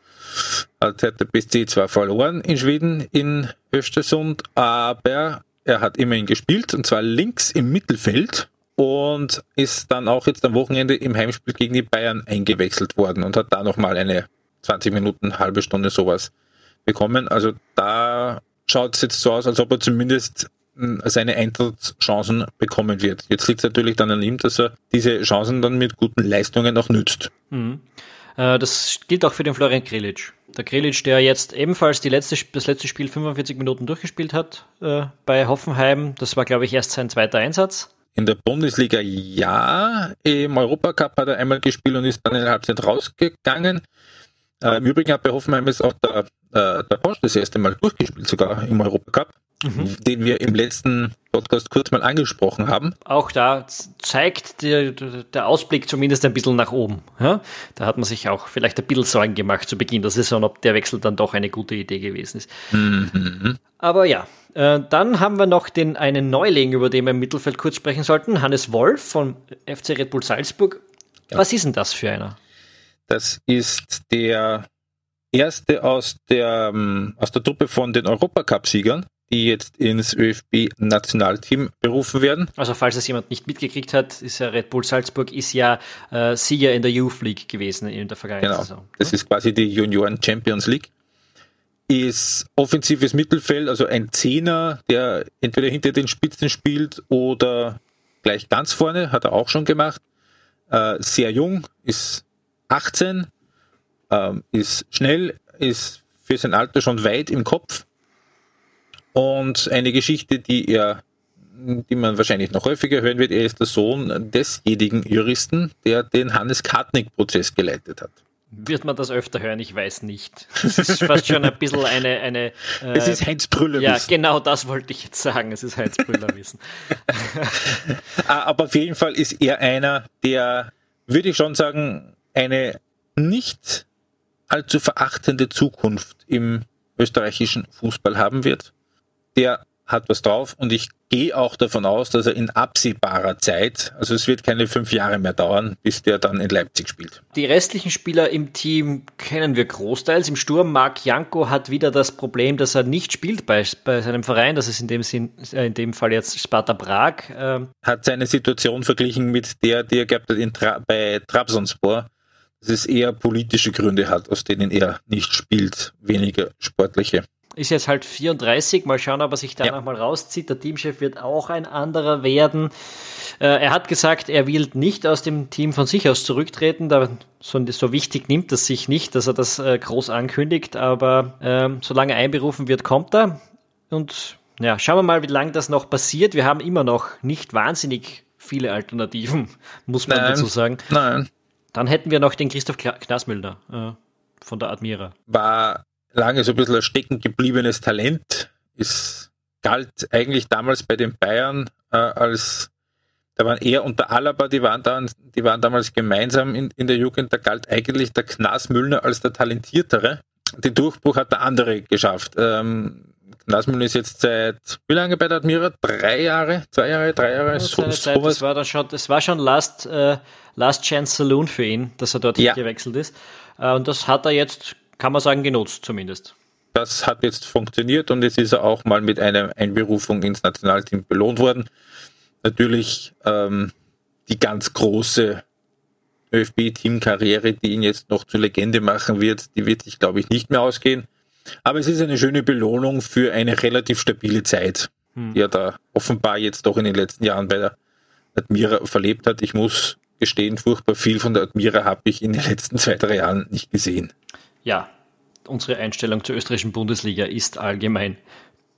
Hat der BSC zwar verloren in Schweden in Östersund, aber er hat immerhin gespielt, und zwar links im Mittelfeld und ist dann auch jetzt am Wochenende im Heimspiel gegen die Bayern eingewechselt worden und hat da nochmal eine 20 Minuten, halbe Stunde sowas bekommen. Also da schaut es jetzt so aus, als ob er zumindest hm, seine Eintrittschancen bekommen wird. Jetzt liegt es natürlich dann an ihm, dass er diese Chancen dann mit guten Leistungen auch nützt. Mhm. Äh, das gilt auch für den Florian Krilic. Der Krilic, der jetzt ebenfalls letzte, das letzte Spiel 45 Minuten durchgespielt hat äh, bei Hoffenheim. Das war, glaube ich, erst sein zweiter Einsatz. In der Bundesliga ja. Im Europacup hat er einmal gespielt und ist dann in der Halbzeit rausgegangen. Äh, Im Übrigen hat bei Hoffenheim jetzt auch der, äh, der Porsche das erste Mal durchgespielt, sogar im Europacup, mhm. den wir im letzten Podcast kurz mal angesprochen haben. Auch da zeigt der, der Ausblick zumindest ein bisschen nach oben. Ja? Da hat man sich auch vielleicht ein bisschen Sorgen gemacht zu Beginn der Saison, ob der Wechsel dann doch eine gute Idee gewesen ist. Mhm. Aber ja, äh, dann haben wir noch den einen Neuling, über den wir im Mittelfeld kurz sprechen sollten, Hannes Wolf von FC Red Bull Salzburg. Ja. Was ist denn das für einer? Das ist der erste aus der, ähm, aus der Truppe von den Europacup-Siegern, die jetzt ins ÖFB-Nationalteam berufen werden. Also falls es jemand nicht mitgekriegt hat, ist ja Red Bull Salzburg ist ja äh, Sieger in der Youth League gewesen in der vergangenen genau. Saison. Das ist quasi die Junioren Champions League. Ist offensives Mittelfeld, also ein Zehner, der entweder hinter den Spitzen spielt oder gleich ganz vorne, hat er auch schon gemacht. Äh, sehr jung, ist 18, ähm, ist schnell, ist für sein Alter schon weit im Kopf. Und eine Geschichte, die er, die man wahrscheinlich noch häufiger hören wird, er ist der Sohn desjenigen Juristen, der den Hannes Kartnick-Prozess geleitet hat. Wird man das öfter hören? Ich weiß nicht. Das ist fast schon ein bisschen eine. eine äh, es ist Heinz Brüller Ja, genau das wollte ich jetzt sagen. Es ist Heinz Brüller Wissen. Ah, aber auf jeden Fall ist er einer, der, würde ich schon sagen, eine nicht allzu verachtende Zukunft im österreichischen Fußball haben wird. Der hat was drauf und ich gehe auch davon aus, dass er in absehbarer Zeit, also es wird keine fünf Jahre mehr dauern, bis der dann in Leipzig spielt. Die restlichen Spieler im Team kennen wir großteils. Im Sturm Marc Janko hat wieder das Problem, dass er nicht spielt bei, bei seinem Verein. Das ist in dem, Sinn, äh, in dem Fall jetzt Sparta Prag. Ähm hat seine Situation verglichen mit der, die er gehabt hat Tra bei Trabzonspor dass es eher politische Gründe hat, aus denen er nicht spielt, weniger sportliche. Ist jetzt halt 34, mal schauen, ob er sich da ja. nochmal rauszieht. Der Teamchef wird auch ein anderer werden. Äh, er hat gesagt, er will nicht aus dem Team von sich aus zurücktreten. Da, so, so wichtig nimmt es sich nicht, dass er das äh, groß ankündigt, aber äh, solange er einberufen wird, kommt er. Und ja, schauen wir mal, wie lange das noch passiert. Wir haben immer noch nicht wahnsinnig viele Alternativen, muss man Nein. dazu sagen. Nein. Dann hätten wir noch den Christoph Knasmüllner äh, von der Admira. War lange so ein bisschen ein stecken gebliebenes Talent, ist galt eigentlich damals bei den Bayern äh, als da waren er und der Alaba, die waren, dann, die waren damals gemeinsam in, in der Jugend, da galt eigentlich der Knasmüllner als der Talentiertere. Den Durchbruch hat der andere geschafft. Ähm, Knasmüllner ist jetzt seit, wie lange bei der Admira? Drei Jahre? Zwei Jahre? Drei Jahre? Ja, so, Zeit, das war dann schon, das war schon last, äh, Last Chance Saloon für ihn, dass er dort ja. gewechselt ist. Äh, und das hat er jetzt, kann man sagen, genutzt zumindest. Das hat jetzt funktioniert und jetzt ist er auch mal mit einer Einberufung ins Nationalteam belohnt worden. Natürlich ähm, die ganz große ÖFB-Teamkarriere, die ihn jetzt noch zur Legende machen wird, die wird sich, glaube ich, nicht mehr ausgehen. Aber es ist eine schöne Belohnung für eine relativ stabile Zeit, hm. die er da offenbar jetzt doch in den letzten Jahren bei der Admira verlebt hat. Ich muss gestehen, furchtbar viel von der Admira habe ich in den letzten zwei, drei Jahren nicht gesehen. Ja, unsere Einstellung zur österreichischen Bundesliga ist allgemein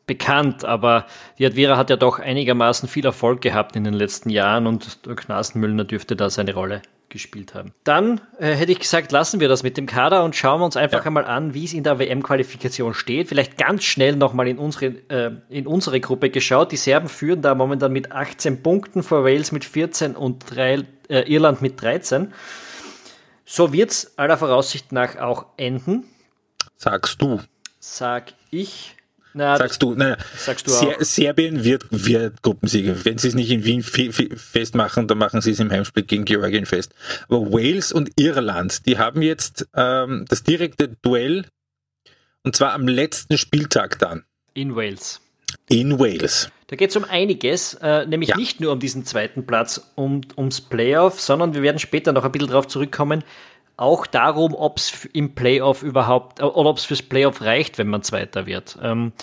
bekannt, aber die Admira hat ja doch einigermaßen viel Erfolg gehabt in den letzten Jahren und der Knasenmüllner dürfte da seine Rolle gespielt haben. Dann äh, hätte ich gesagt, lassen wir das mit dem Kader und schauen wir uns einfach ja. einmal an, wie es in der WM-Qualifikation steht. Vielleicht ganz schnell nochmal in unsere, äh, in unsere Gruppe geschaut. Die Serben führen da momentan mit 18 Punkten vor Wales mit 14 und drei, äh, Irland mit 13. So wird es aller Voraussicht nach auch enden. Sagst du. Sag ich. Na, sagst du, naja, sagst du Ser Serbien wird, wird Gruppensieger. Wenn sie es nicht in Wien festmachen, dann machen sie es im Heimspiel gegen Georgien fest. Aber Wales und Irland, die haben jetzt ähm, das direkte Duell und zwar am letzten Spieltag dann. In Wales. In Wales. Da geht es um einiges, äh, nämlich ja. nicht nur um diesen zweiten Platz, um, ums Playoff, sondern wir werden später noch ein bisschen darauf zurückkommen, auch darum, ob es im Playoff überhaupt, äh, oder ob es fürs Playoff reicht, wenn man Zweiter wird. Ähm,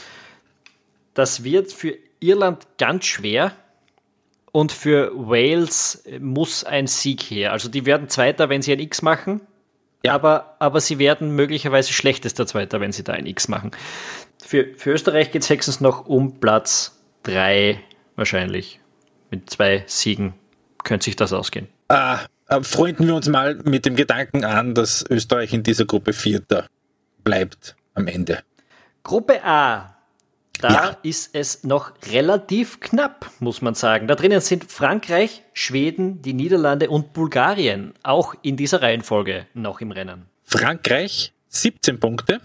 das wird für Irland ganz schwer und für Wales muss ein Sieg her. Also die werden Zweiter, wenn sie ein X machen, ja. aber, aber sie werden möglicherweise schlechtester Zweiter, wenn sie da ein X machen. Für, für Österreich geht es höchstens noch um Platz 3 wahrscheinlich. Mit zwei Siegen könnte sich das ausgehen. Ah, freunden wir uns mal mit dem Gedanken an, dass Österreich in dieser Gruppe Vierter bleibt am Ende. Gruppe A. Da ja. ist es noch relativ knapp, muss man sagen. Da drinnen sind Frankreich, Schweden, die Niederlande und Bulgarien. Auch in dieser Reihenfolge noch im Rennen. Frankreich 17 Punkte, äh,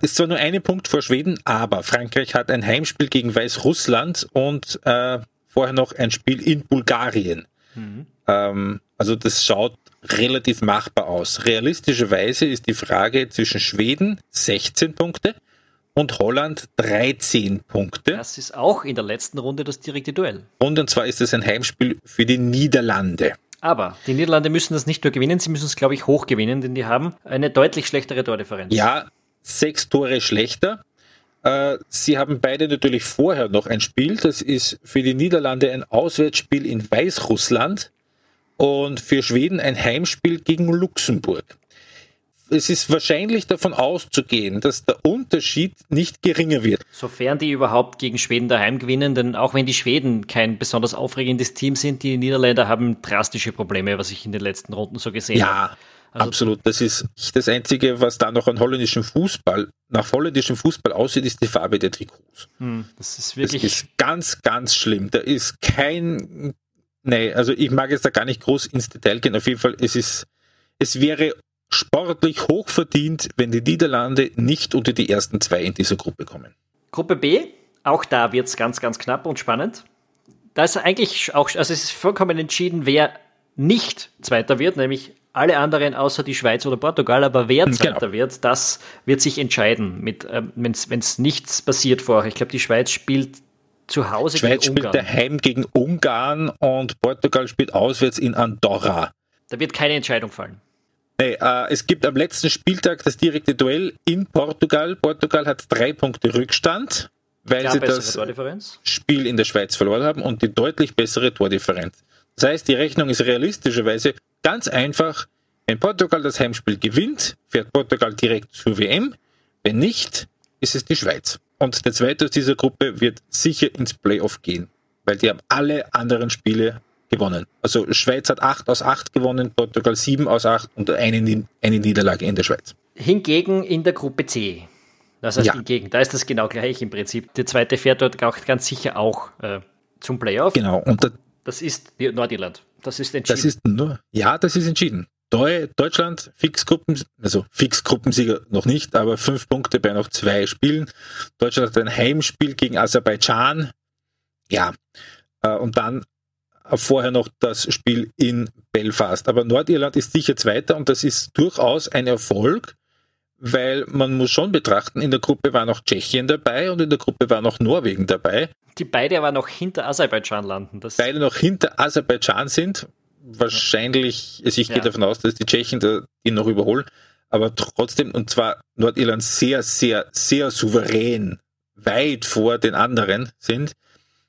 ist zwar nur ein Punkt vor Schweden, aber Frankreich hat ein Heimspiel gegen Weißrussland und äh, vorher noch ein Spiel in Bulgarien. Mhm. Ähm, also das schaut relativ machbar aus. Realistischerweise ist die Frage zwischen Schweden 16 Punkte und Holland 13 Punkte. Das ist auch in der letzten Runde das direkte Duell. Und, und zwar ist es ein Heimspiel für die Niederlande. Aber die Niederlande müssen das nicht nur gewinnen, sie müssen es, glaube ich, hoch gewinnen, denn die haben eine deutlich schlechtere Tordifferenz. Ja, sechs Tore schlechter. Äh, sie haben beide natürlich vorher noch ein Spiel. Das ist für die Niederlande ein Auswärtsspiel in Weißrussland und für Schweden ein Heimspiel gegen Luxemburg. Es ist wahrscheinlich davon auszugehen, dass der Unterschied nicht geringer wird. Sofern die überhaupt gegen Schweden daheim gewinnen, denn auch wenn die Schweden kein besonders aufregendes Team sind, die Niederländer haben drastische Probleme, was ich in den letzten Runden so gesehen ja. habe. Also Absolut. Das ist das Einzige, was da noch an holländischem Fußball, nach holländischem Fußball aussieht, ist die Farbe der Trikots. Hm, das ist wirklich. Das ist ganz, ganz schlimm. Da ist kein, nee, also ich mag jetzt da gar nicht groß ins Detail gehen. Auf jeden Fall, es ist, es wäre sportlich hochverdient, wenn die Niederlande nicht unter die ersten zwei in dieser Gruppe kommen. Gruppe B, auch da wird es ganz, ganz knapp und spannend. Da ist eigentlich auch, also es ist vollkommen entschieden, wer nicht Zweiter wird, nämlich alle anderen außer die Schweiz oder Portugal, aber wer genau. Zweiter genau. wird, das wird sich entscheiden, ähm, wenn es nichts passiert vorher. Ich glaube, die Schweiz spielt zu Hause Schweiz gegen Ungarn. spielt daheim gegen Ungarn und Portugal spielt auswärts in Andorra. Da wird keine Entscheidung fallen. Nee, äh, es gibt am letzten Spieltag das direkte Duell in Portugal. Portugal hat drei Punkte Rückstand, weil Klar, sie das Spiel in der Schweiz verloren haben und die deutlich bessere Tordifferenz. Das heißt, die Rechnung ist realistischerweise Ganz einfach, wenn Portugal das Heimspiel gewinnt, fährt Portugal direkt zur WM. Wenn nicht, ist es die Schweiz. Und der zweite aus dieser Gruppe wird sicher ins Playoff gehen, weil die haben alle anderen Spiele gewonnen. Also Schweiz hat 8 aus 8 gewonnen, Portugal 7 aus 8 und eine, eine Niederlage in der Schweiz. Hingegen in der Gruppe C. Das heißt ja. hingegen, da ist das genau gleich im Prinzip. Der zweite fährt dort auch ganz sicher auch äh, zum Playoff. Genau, und das ist Nordirland. Das ist entschieden. Das ist nur, ja, das ist entschieden. Deutschland Fixgruppen, also Fixgruppensieger noch nicht, aber fünf Punkte bei noch zwei Spielen. Deutschland hat ein Heimspiel gegen Aserbaidschan. Ja, äh, und dann vorher noch das Spiel in Belfast. Aber Nordirland ist sicher Zweiter und das ist durchaus ein Erfolg, weil man muss schon betrachten, in der Gruppe war noch Tschechien dabei und in der Gruppe war noch Norwegen dabei. Die beide aber noch hinter Aserbaidschan landen. Das beide noch hinter Aserbaidschan sind. Wahrscheinlich, also ich ja. gehe davon aus, dass die Tschechen ihn noch überholen. Aber trotzdem, und zwar Nordirland sehr, sehr, sehr souverän weit vor den anderen sind,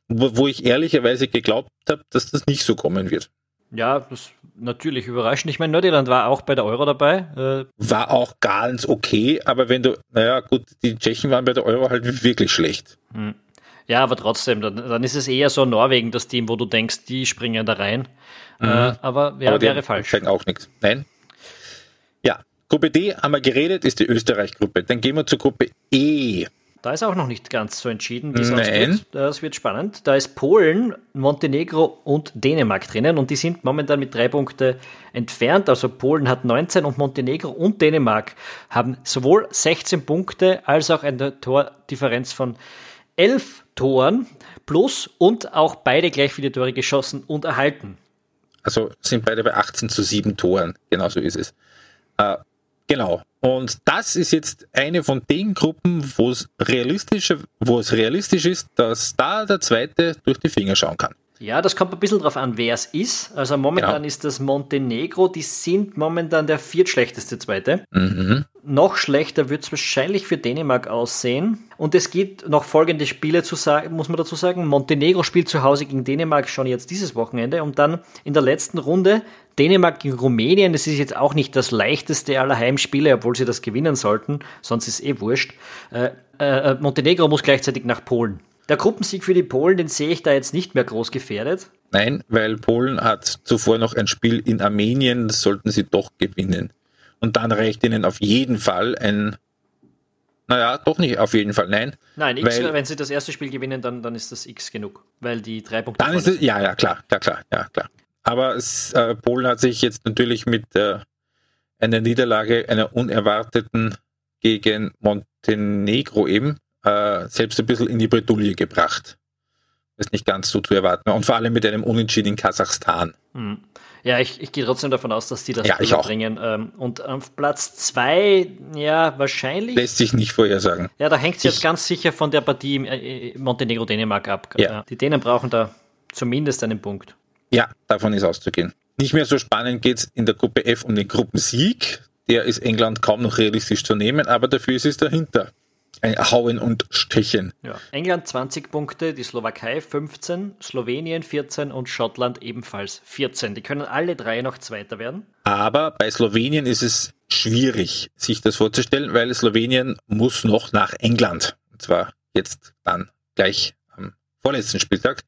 wo, wo ich ehrlicherweise geglaubt habe, dass das nicht so kommen wird. Ja, das natürlich überraschend. Ich meine, Nordirland war auch bei der Euro dabei. Äh war auch ganz okay, aber wenn du, naja, gut, die Tschechen waren bei der Euro halt wirklich schlecht. Hm. Ja, aber trotzdem, dann, dann, ist es eher so Norwegen, das Team, wo du denkst, die springen da rein. Mhm. Äh, aber ja, aber wäre falsch. Zeigen auch nichts. Nein. Ja, Gruppe D haben wir geredet, ist die Österreich-Gruppe. Dann gehen wir zur Gruppe E. Da ist auch noch nicht ganz so entschieden, wie es ausgeht. Das wird spannend. Da ist Polen, Montenegro und Dänemark drinnen und die sind momentan mit drei Punkten entfernt. Also Polen hat 19 und Montenegro und Dänemark haben sowohl 16 Punkte als auch eine Tordifferenz von 11 Toren plus und auch beide gleich viele Tore geschossen und erhalten. Also sind beide bei 18 zu 7 Toren. Genauso ist es. Äh, Genau. Und das ist jetzt eine von den Gruppen, wo es realistisch, wo es realistisch ist, dass da der Zweite durch die Finger schauen kann. Ja, das kommt ein bisschen drauf an, wer es ist. Also momentan genau. ist das Montenegro, die sind momentan der viertschlechteste Zweite. Mhm. Noch schlechter wird es wahrscheinlich für Dänemark aussehen. Und es gibt noch folgende Spiele zu sagen, muss man dazu sagen. Montenegro spielt zu Hause gegen Dänemark schon jetzt dieses Wochenende und dann in der letzten Runde Dänemark gegen Rumänien. Das ist jetzt auch nicht das leichteste aller Heimspiele, obwohl sie das gewinnen sollten. Sonst ist eh wurscht. Äh, äh, Montenegro muss gleichzeitig nach Polen. Der Gruppensieg für die Polen, den sehe ich da jetzt nicht mehr groß gefährdet. Nein, weil Polen hat zuvor noch ein Spiel in Armenien, das sollten sie doch gewinnen. Und dann reicht ihnen auf jeden Fall ein, naja, doch nicht auf jeden Fall, nein. Nein, X, weil, wenn sie das erste Spiel gewinnen, dann, dann ist das X genug, weil die drei Punkte. Dann ist es, ja, ja, klar, ja, klar, ja, klar. Aber es, äh, Polen hat sich jetzt natürlich mit äh, einer Niederlage, einer unerwarteten gegen Montenegro eben, äh, selbst ein bisschen in die Bredouille gebracht. Ist nicht ganz so zu erwarten. Und vor allem mit einem Unentschieden in Kasachstan. Hm. Ja, ich, ich gehe trotzdem davon aus, dass die das ja, ich bringen. Ähm, und auf Platz zwei, ja, wahrscheinlich. Lässt sich nicht vorhersagen. Ja, da hängt es jetzt ganz sicher von der Partie äh, Montenegro-Dänemark ab. Ja. Die Dänen brauchen da zumindest einen Punkt. Ja, davon ist auszugehen. Nicht mehr so spannend geht es in der Gruppe F um den Gruppensieg. Der ist England kaum noch realistisch zu nehmen, aber dafür ist es dahinter Hauen und Stechen. Ja. England 20 Punkte, die Slowakei 15, Slowenien 14 und Schottland ebenfalls 14. Die können alle drei noch Zweiter werden. Aber bei Slowenien ist es schwierig, sich das vorzustellen, weil Slowenien muss noch nach England. Und zwar jetzt dann gleich am vorletzten Spieltag.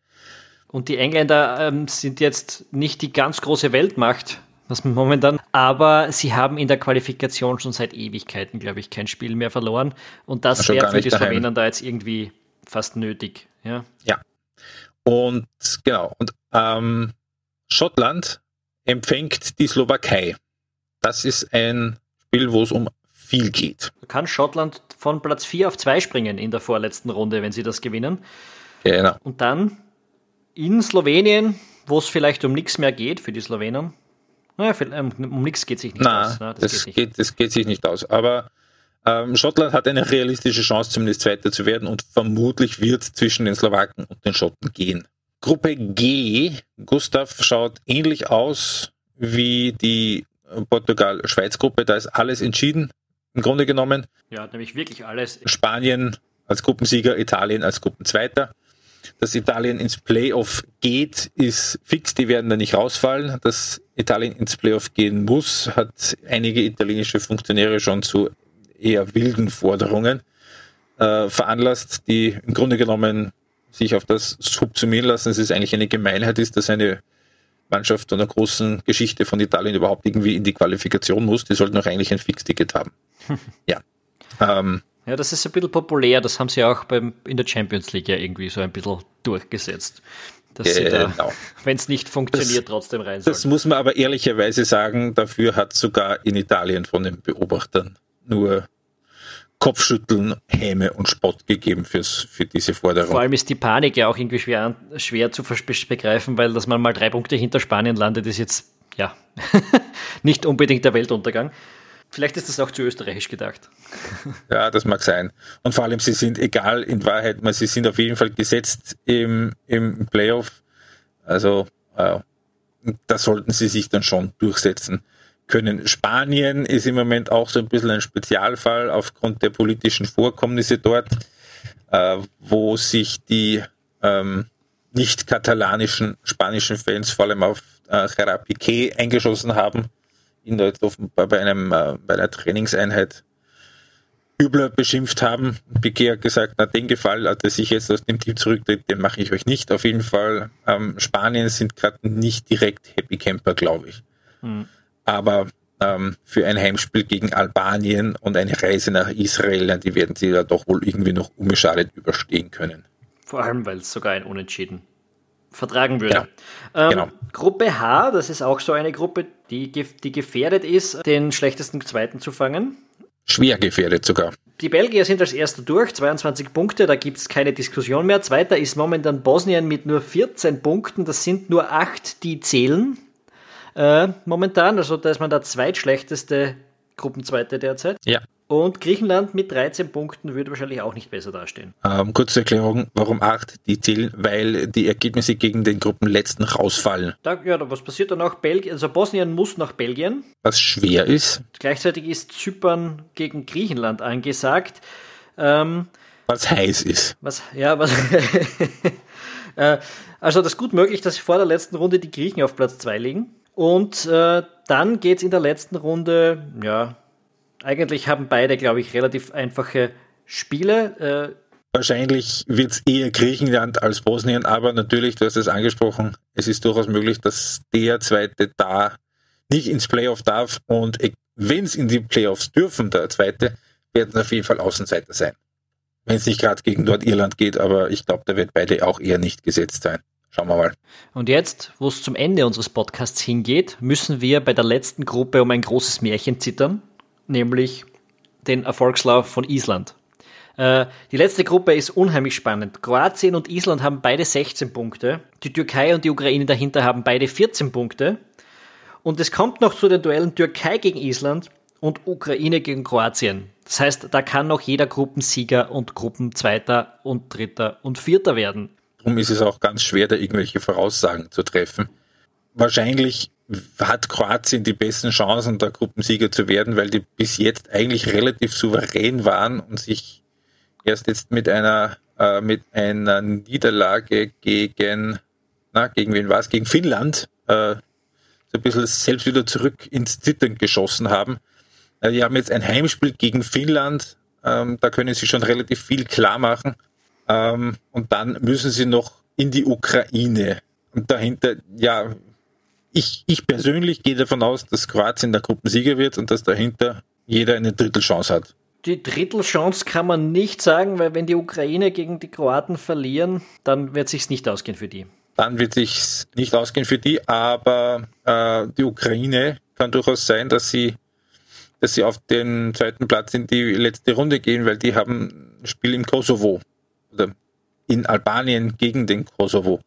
Und die Engländer ähm, sind jetzt nicht die ganz große Weltmacht was momentan. Aber sie haben in der Qualifikation schon seit Ewigkeiten, glaube ich, kein Spiel mehr verloren. Und das wäre für die Slowenen da jetzt irgendwie fast nötig. Ja. ja. Und genau. Und ähm, Schottland empfängt die Slowakei. Das ist ein Spiel, wo es um viel geht. Kann Schottland von Platz 4 auf 2 springen in der vorletzten Runde, wenn sie das gewinnen. Genau. Und dann in Slowenien, wo es vielleicht um nichts mehr geht für die Slowenen, naja, ähm, um nichts geht sich nicht Nein, aus. Ne? Das, das, geht, geht, das geht sich nicht aus. Aber ähm, Schottland hat eine realistische Chance, zumindest Zweiter zu werden und vermutlich wird zwischen den Slowaken und den Schotten gehen. Gruppe G, Gustav, schaut ähnlich aus wie die Portugal-Schweiz-Gruppe. Da ist alles entschieden, im Grunde genommen. Ja, nämlich wirklich alles. Spanien als Gruppensieger, Italien als Gruppenzweiter. Dass Italien ins Playoff geht, ist fix, die werden da nicht rausfallen. Dass Italien ins Playoff gehen muss, hat einige italienische Funktionäre schon zu eher wilden Forderungen äh, veranlasst, die im Grunde genommen sich auf das subsumieren lassen. Es ist eigentlich eine Gemeinheit ist, dass eine Mannschaft einer großen Geschichte von Italien überhaupt irgendwie in die Qualifikation muss. Die sollten auch eigentlich ein Fixticket haben. ja. Ähm, ja, das ist ein bisschen populär. Das haben sie auch beim, in der Champions League ja irgendwie so ein bisschen durchgesetzt. Dass sie da, genau. wenn es nicht funktioniert, das, trotzdem rein sollen. Das muss man aber ehrlicherweise sagen, dafür hat sogar in Italien von den Beobachtern nur Kopfschütteln, Häme und Spott gegeben fürs, für diese Forderung. Vor allem ist die Panik ja auch irgendwie schwer, schwer zu begreifen, weil dass man mal drei Punkte hinter Spanien landet, ist jetzt ja nicht unbedingt der Weltuntergang. Vielleicht ist das auch zu österreichisch gedacht. Ja, das mag sein. Und vor allem, sie sind egal in Wahrheit, sie sind auf jeden Fall gesetzt im, im Playoff. Also äh, da sollten sie sich dann schon durchsetzen können. Spanien ist im Moment auch so ein bisschen ein Spezialfall aufgrund der politischen Vorkommnisse dort, äh, wo sich die ähm, nicht katalanischen spanischen Fans vor allem auf äh, Gerard Piqué eingeschossen haben ihn da jetzt offenbar bei einem äh, bei einer Trainingseinheit übler beschimpft haben. Piquet hat gesagt, na den Gefall, dass ich jetzt aus dem Team zurücktritt, den mache ich euch nicht. Auf jeden Fall, ähm, Spanien sind gerade nicht direkt Happy Camper, glaube ich. Mhm. Aber ähm, für ein Heimspiel gegen Albanien und eine Reise nach Israel, die werden sie da doch wohl irgendwie noch unbeschadet überstehen können. Vor allem, weil es sogar ein Unentschieden vertragen würde. Ja, ähm, genau. Gruppe H, das ist auch so eine Gruppe, die, die gefährdet ist, den schlechtesten Zweiten zu fangen. Schwer gefährdet sogar. Die Belgier sind als erster durch, 22 Punkte, da gibt es keine Diskussion mehr. Zweiter ist momentan Bosnien mit nur 14 Punkten, das sind nur acht, die zählen äh, momentan. Also da ist man der zweitschlechteste Gruppenzweite derzeit. Ja. Und Griechenland mit 13 Punkten würde wahrscheinlich auch nicht besser dastehen. Ähm, kurze Erklärung, warum 8? Die zählen, weil die Ergebnisse gegen den Gruppenletzten rausfallen. Da, ja, was passiert dann auch? Belgien, also Bosnien muss nach Belgien. Was schwer ist. Gleichzeitig ist Zypern gegen Griechenland angesagt. Ähm, was heiß ist. Was, ja, was. äh, also das ist gut möglich, dass vor der letzten Runde die Griechen auf Platz 2 liegen. Und äh, dann geht es in der letzten Runde, ja, eigentlich haben beide, glaube ich, relativ einfache Spiele. Äh, Wahrscheinlich wird es eher Griechenland als Bosnien, aber natürlich, du hast es angesprochen, es ist durchaus möglich, dass der zweite da nicht ins Playoff darf und wenn es in die Playoffs dürfen, der zweite, werden auf jeden Fall Außenseiter sein. Wenn es nicht gerade gegen Nordirland geht, aber ich glaube, da wird beide auch eher nicht gesetzt sein. Schauen wir mal. Und jetzt, wo es zum Ende unseres Podcasts hingeht, müssen wir bei der letzten Gruppe um ein großes Märchen zittern nämlich den Erfolgslauf von Island. Äh, die letzte Gruppe ist unheimlich spannend. Kroatien und Island haben beide 16 Punkte. Die Türkei und die Ukraine dahinter haben beide 14 Punkte. Und es kommt noch zu den Duellen Türkei gegen Island und Ukraine gegen Kroatien. Das heißt, da kann noch jeder Gruppensieger und Gruppenzweiter und Dritter und Vierter werden. Darum ist es auch ganz schwer, da irgendwelche Voraussagen zu treffen. Wahrscheinlich hat Kroatien die besten Chancen, der Gruppensieger zu werden, weil die bis jetzt eigentlich relativ souverän waren und sich erst jetzt mit einer äh, mit einer Niederlage gegen na gegen wen war es gegen Finnland äh, so ein bisschen selbst wieder zurück ins Zittern geschossen haben. Äh, die haben jetzt ein Heimspiel gegen Finnland, ähm, da können sie schon relativ viel klar machen. Ähm, und dann müssen sie noch in die Ukraine. Und dahinter ja ich, ich persönlich gehe davon aus, dass Kroatien der Gruppensieger wird und dass dahinter jeder eine Drittelchance hat. Die Drittelchance kann man nicht sagen, weil wenn die Ukraine gegen die Kroaten verlieren, dann wird sich's nicht ausgehen für die. Dann wird sich's nicht ausgehen für die, aber äh, die Ukraine kann durchaus sein, dass sie, dass sie auf den zweiten Platz in die letzte Runde gehen, weil die haben ein Spiel im Kosovo oder in Albanien gegen den Kosovo.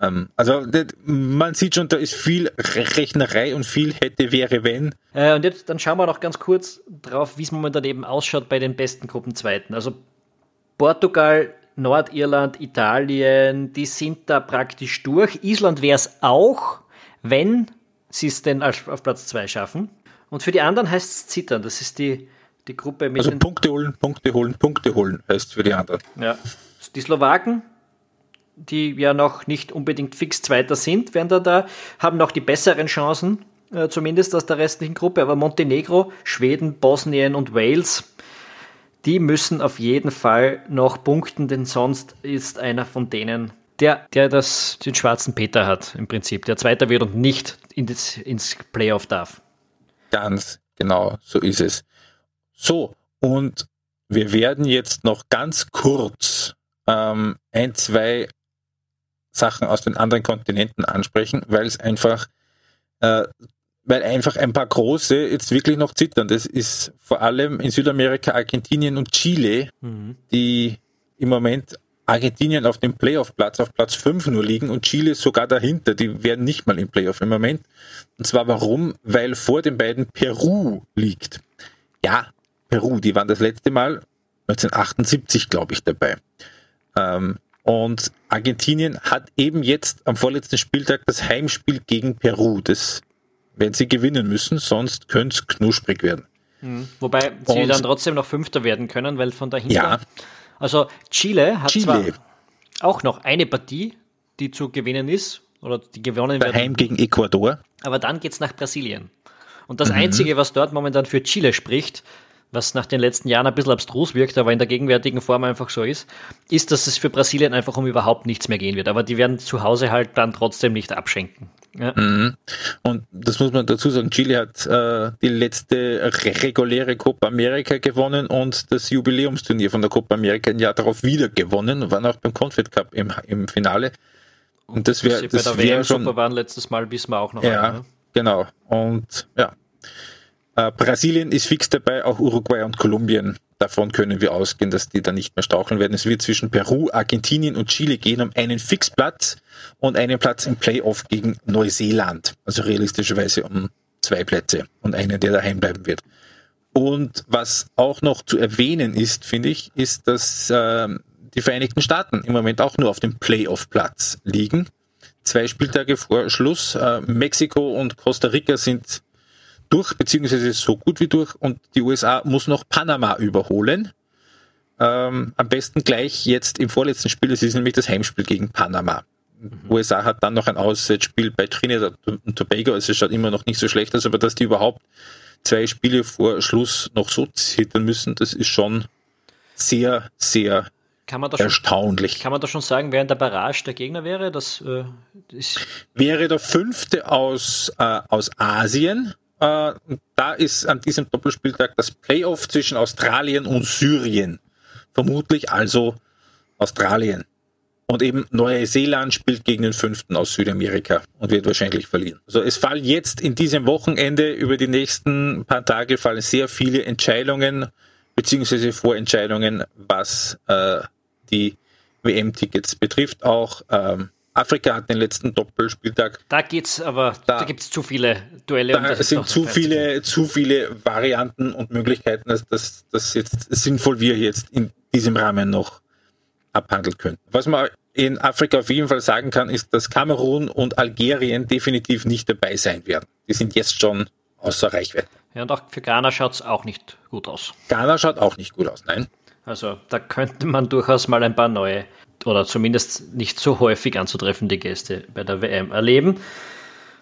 Ähm, also man sieht schon, da ist viel Rechnerei und viel hätte, wäre, wenn. Äh, und jetzt dann schauen wir noch ganz kurz drauf, wie es momentan eben ausschaut bei den besten Gruppenzweiten. Also Portugal, Nordirland, Italien, die sind da praktisch durch. Island wäre es auch, wenn sie es denn auf Platz 2 schaffen. Und für die anderen heißt es Zittern. Das ist die, die Gruppe mit. Also Punkte holen, Punkte holen, Punkte holen heißt für die anderen. Ja. Die Slowaken, die ja noch nicht unbedingt fix Zweiter sind, werden da, da haben noch die besseren Chancen, äh, zumindest aus der restlichen Gruppe. Aber Montenegro, Schweden, Bosnien und Wales, die müssen auf jeden Fall noch punkten, denn sonst ist einer von denen, der, der das, den schwarzen Peter hat, im Prinzip, der Zweiter wird und nicht in das, ins Playoff darf. Ganz genau, so ist es. So, und wir werden jetzt noch ganz kurz ähm, ein, zwei Sachen aus den anderen Kontinenten ansprechen, weil es einfach, äh, weil einfach ein paar große jetzt wirklich noch zittern. Das ist vor allem in Südamerika Argentinien und Chile, mhm. die im Moment Argentinien auf dem Playoff-Platz, auf Platz 5 nur liegen und Chile sogar dahinter. Die werden nicht mal im Playoff im Moment. Und zwar warum? Weil vor den beiden Peru liegt. Ja, Peru, die waren das letzte Mal 1978, glaube ich, dabei. Ähm, und Argentinien hat eben jetzt am vorletzten Spieltag das Heimspiel gegen Peru. Das werden sie gewinnen müssen, sonst könnte es knusprig werden. Mhm. Wobei sie Und, dann trotzdem noch Fünfter werden können, weil von dahinter. Ja. Also Chile hat Chile. zwar auch noch eine Partie, die zu gewinnen ist, oder die gewonnen wird. Heim gegen Ecuador. Aber dann geht es nach Brasilien. Und das mhm. Einzige, was dort momentan für Chile spricht, was nach den letzten Jahren ein bisschen abstrus wirkt, aber in der gegenwärtigen Form einfach so ist, ist, dass es für Brasilien einfach um überhaupt nichts mehr gehen wird. Aber die werden zu Hause halt dann trotzdem nicht abschenken. Ja. Mhm. Und das muss man dazu sagen, Chile hat äh, die letzte reguläre Copa America gewonnen und das Jubiläumsturnier von der Copa America ein Jahr darauf wieder gewonnen und waren auch beim Confed Cup im, im Finale. Und das wäre das bei der wär WM schon, Super waren letztes Mal, wissen wir auch noch. Ja, einen, ne? genau. Und ja, äh, Brasilien ist fix dabei, auch Uruguay und Kolumbien. Davon können wir ausgehen, dass die da nicht mehr staucheln werden. Es wird zwischen Peru, Argentinien und Chile gehen um einen Fixplatz und einen Platz im Playoff gegen Neuseeland. Also realistischerweise um zwei Plätze und einen, der daheim bleiben wird. Und was auch noch zu erwähnen ist, finde ich, ist, dass äh, die Vereinigten Staaten im Moment auch nur auf dem Playoff-Platz liegen. Zwei Spieltage vor Schluss. Äh, Mexiko und Costa Rica sind durch, beziehungsweise so gut wie durch. Und die USA muss noch Panama überholen. Ähm, am besten gleich jetzt im vorletzten Spiel, das ist nämlich das Heimspiel gegen Panama. Mhm. USA hat dann noch ein Auswärtsspiel bei Trinidad und Tobago, also es schaut immer noch nicht so schlecht aus, aber dass die überhaupt zwei Spiele vor Schluss noch so zittern müssen, das ist schon sehr, sehr kann man erstaunlich. Schon, kann man da schon sagen, wer in der Barrage der Gegner wäre? Das, äh, wäre der fünfte aus, äh, aus Asien. Äh, da ist an diesem Doppelspieltag das Playoff zwischen Australien und Syrien. Vermutlich also Australien. Und eben Neuseeland spielt gegen den fünften aus Südamerika und wird wahrscheinlich verlieren. Also es fallen jetzt in diesem Wochenende über die nächsten paar Tage fallen sehr viele Entscheidungen beziehungsweise Vorentscheidungen, was äh, die WM-Tickets betrifft. Auch ähm, Afrika hat den letzten Doppelspieltag. Da geht's aber, da, da gibt es zu viele Duelle. Da sind zu viele, zu viele Varianten und Möglichkeiten, dass das jetzt sinnvoll wir jetzt in diesem Rahmen noch abhandeln können. Was man in Afrika auf jeden Fall sagen kann, ist, dass Kamerun und Algerien definitiv nicht dabei sein werden. Die sind jetzt schon außer Reichweite. Ja, und auch für Ghana schaut es auch nicht gut aus. Ghana schaut auch nicht gut aus, nein. Also da könnte man durchaus mal ein paar neue oder zumindest nicht so häufig anzutreffende Gäste bei der WM erleben.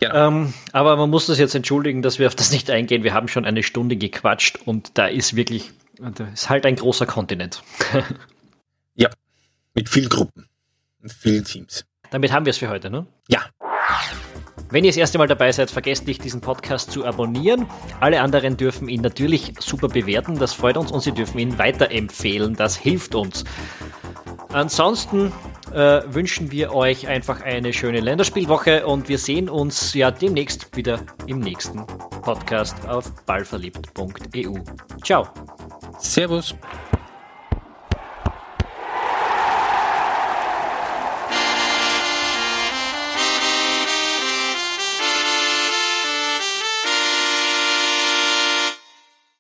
Genau. Ähm, aber man muss das jetzt entschuldigen, dass wir auf das nicht eingehen. Wir haben schon eine Stunde gequatscht und da ist wirklich, da ist halt ein großer Kontinent. ja, mit vielen Gruppen und vielen Teams. Damit haben wir es für heute, ne? Ja. Wenn ihr das erste Mal dabei seid, vergesst nicht, diesen Podcast zu abonnieren. Alle anderen dürfen ihn natürlich super bewerten, das freut uns und sie dürfen ihn weiterempfehlen, das hilft uns. Ansonsten äh, wünschen wir euch einfach eine schöne Länderspielwoche und wir sehen uns ja demnächst wieder im nächsten Podcast auf ballverliebt.eu. Ciao. Servus.